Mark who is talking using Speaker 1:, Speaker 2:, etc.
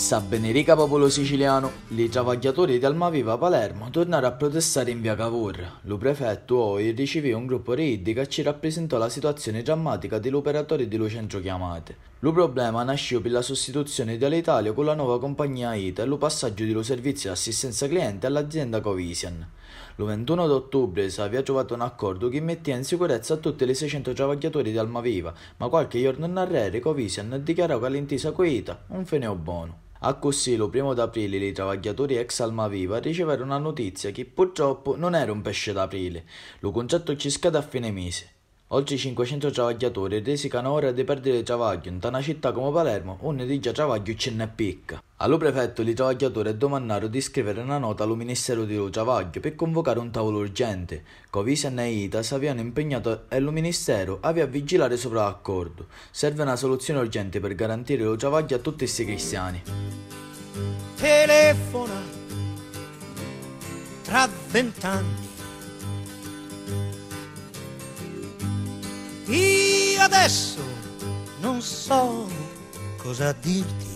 Speaker 1: Sa benerica popolo siciliano, i travagliatori di Almaviva Palermo tornarono a protestare in via Cavour. Lo prefetto oggi ricevì un gruppo RID che ci rappresentò la situazione drammatica dell'operatore dello centro chiamate. Lo problema nasce per la sostituzione dell'Italia con la nuova compagnia ITA e lo passaggio dello servizio di assistenza cliente all'azienda Covisian. Lo 21 ottobre si aveva trovato un accordo che metteva in sicurezza tutti i 600 travagliatori di Almaviva, ma qualche giorno in arredo Covisian dichiarò che l'intesa con ITA un feneo buono. A così, lo primo d'aprile, i travagliatori ex Almaviva riceverono una notizia che purtroppo non era un pesce d'aprile. Lo concetto ci scade a fine mese. Oltre 500 travagliatori risicano ora di perdere travaglio in una città come Palermo, uno di già travaglio ce ne picca. Allo prefetto i travagliatori domandarono di scrivere una nota al Ministero dello Travaglio per convocare un tavolo urgente. Covisian e ITA si avevano impegnato e il Ministero aveva a vigilare sopra l'accordo. Serve una soluzione urgente per garantire lo travaglio a tutti questi cristiani.
Speaker 2: Telefona tra vent'anni Io adesso non so cosa dirti.